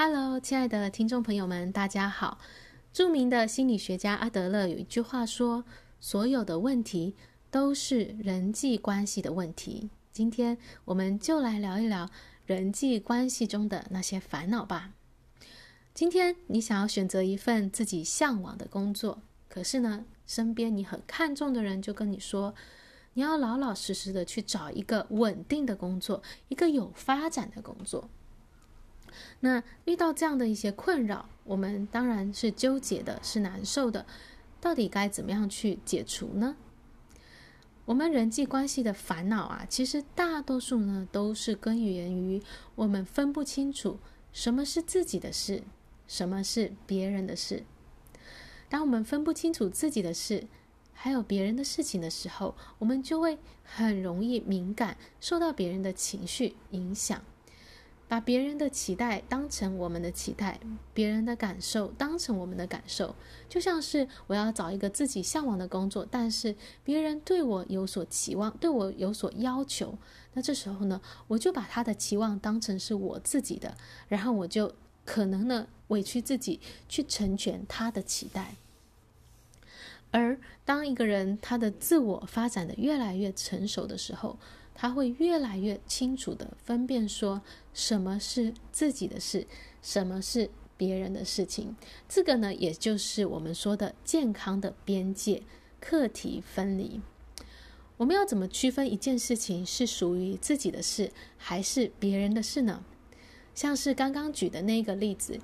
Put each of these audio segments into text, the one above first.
Hello，亲爱的听众朋友们，大家好。著名的心理学家阿德勒有一句话说：“所有的问题都是人际关系的问题。”今天我们就来聊一聊人际关系中的那些烦恼吧。今天你想要选择一份自己向往的工作，可是呢，身边你很看重的人就跟你说，你要老老实实的去找一个稳定的工作，一个有发展的工作。那遇到这样的一些困扰，我们当然是纠结的，是难受的。到底该怎么样去解除呢？我们人际关系的烦恼啊，其实大多数呢都是根源于我们分不清楚什么是自己的事，什么是别人的事。当我们分不清楚自己的事，还有别人的事情的时候，我们就会很容易敏感，受到别人的情绪影响。把别人的期待当成我们的期待，别人的感受当成我们的感受，就像是我要找一个自己向往的工作，但是别人对我有所期望，对我有所要求，那这时候呢，我就把他的期望当成是我自己的，然后我就可能呢委屈自己去成全他的期待。而当一个人他的自我发展的越来越成熟的时候，他会越来越清楚地分辨说什么是自己的事，什么是别人的事情。这个呢，也就是我们说的健康的边界、课题分离。我们要怎么区分一件事情是属于自己的事，还是别人的事呢？像是刚刚举的那个例子，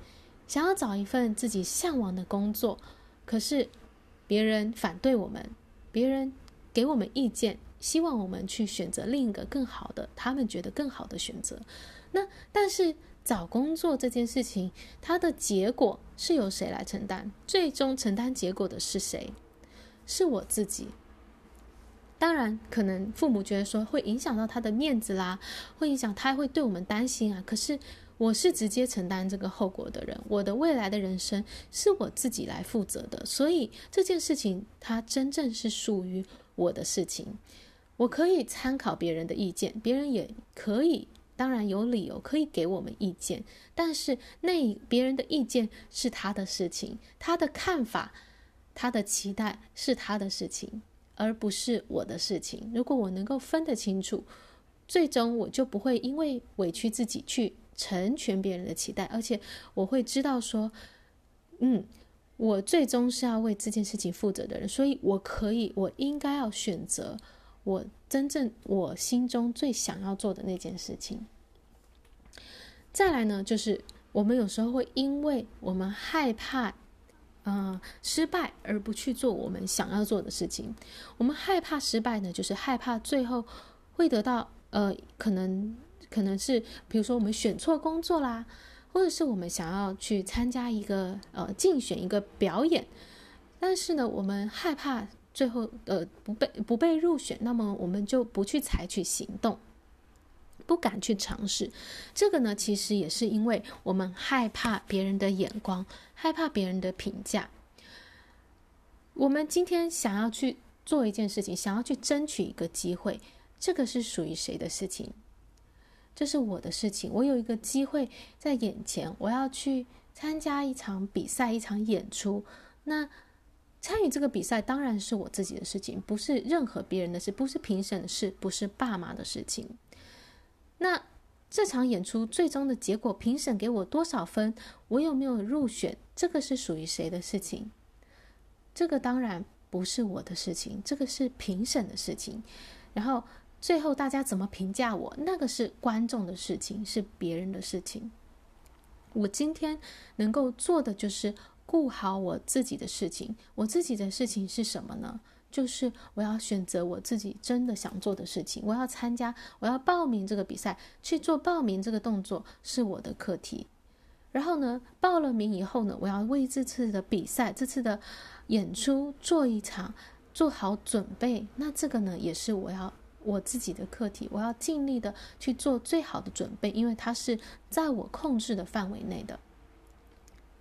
想要找一份自己向往的工作，可是别人反对我们，别人给我们意见。希望我们去选择另一个更好的，他们觉得更好的选择。那但是找工作这件事情，它的结果是由谁来承担？最终承担结果的是谁？是我自己。当然，可能父母觉得说会影响到他的面子啦，会影响他会对我们担心啊。可是我是直接承担这个后果的人，我的未来的人生是我自己来负责的。所以这件事情，它真正是属于我的事情。我可以参考别人的意见，别人也可以，当然有理由可以给我们意见，但是那别人的意见是他的事情，他的看法，他的期待是他的事情，而不是我的事情。如果我能够分得清楚，最终我就不会因为委屈自己去成全别人的期待，而且我会知道说，嗯，我最终是要为这件事情负责的人，所以我可以，我应该要选择。我真正我心中最想要做的那件事情。再来呢，就是我们有时候会因为我们害怕，嗯、呃，失败而不去做我们想要做的事情。我们害怕失败呢，就是害怕最后会得到，呃，可能可能是比如说我们选错工作啦，或者是我们想要去参加一个呃竞选一个表演，但是呢，我们害怕。最后，呃，不被不被入选，那么我们就不去采取行动，不敢去尝试。这个呢，其实也是因为我们害怕别人的眼光，害怕别人的评价。我们今天想要去做一件事情，想要去争取一个机会，这个是属于谁的事情？这是我的事情。我有一个机会在眼前，我要去参加一场比赛，一场演出。那参与这个比赛当然是我自己的事情，不是任何别人的事，不是评审的事，不是爸妈的事情。那这场演出最终的结果，评审给我多少分，我有没有入选，这个是属于谁的事情？这个当然不是我的事情，这个是评审的事情。然后最后大家怎么评价我，那个是观众的事情，是别人的事情。我今天能够做的就是。顾好我自己的事情，我自己的事情是什么呢？就是我要选择我自己真的想做的事情，我要参加，我要报名这个比赛，去做报名这个动作是我的课题。然后呢，报了名以后呢，我要为这次的比赛、这次的演出做一场做好准备。那这个呢，也是我要我自己的课题，我要尽力的去做最好的准备，因为它是在我控制的范围内的。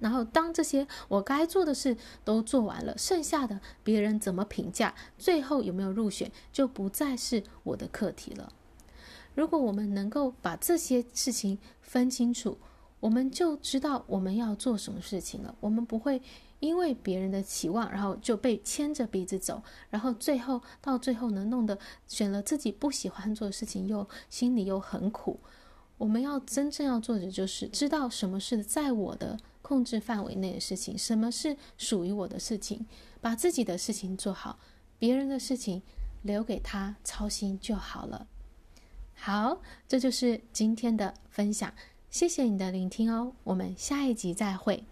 然后，当这些我该做的事都做完了，剩下的别人怎么评价，最后有没有入选，就不再是我的课题了。如果我们能够把这些事情分清楚，我们就知道我们要做什么事情了。我们不会因为别人的期望，然后就被牵着鼻子走，然后最后到最后呢，弄得选了自己不喜欢做的事情，又心里又很苦。我们要真正要做的就是知道什么是在我的控制范围内的事情，什么是属于我的事情，把自己的事情做好，别人的事情留给他操心就好了。好，这就是今天的分享，谢谢你的聆听哦，我们下一集再会。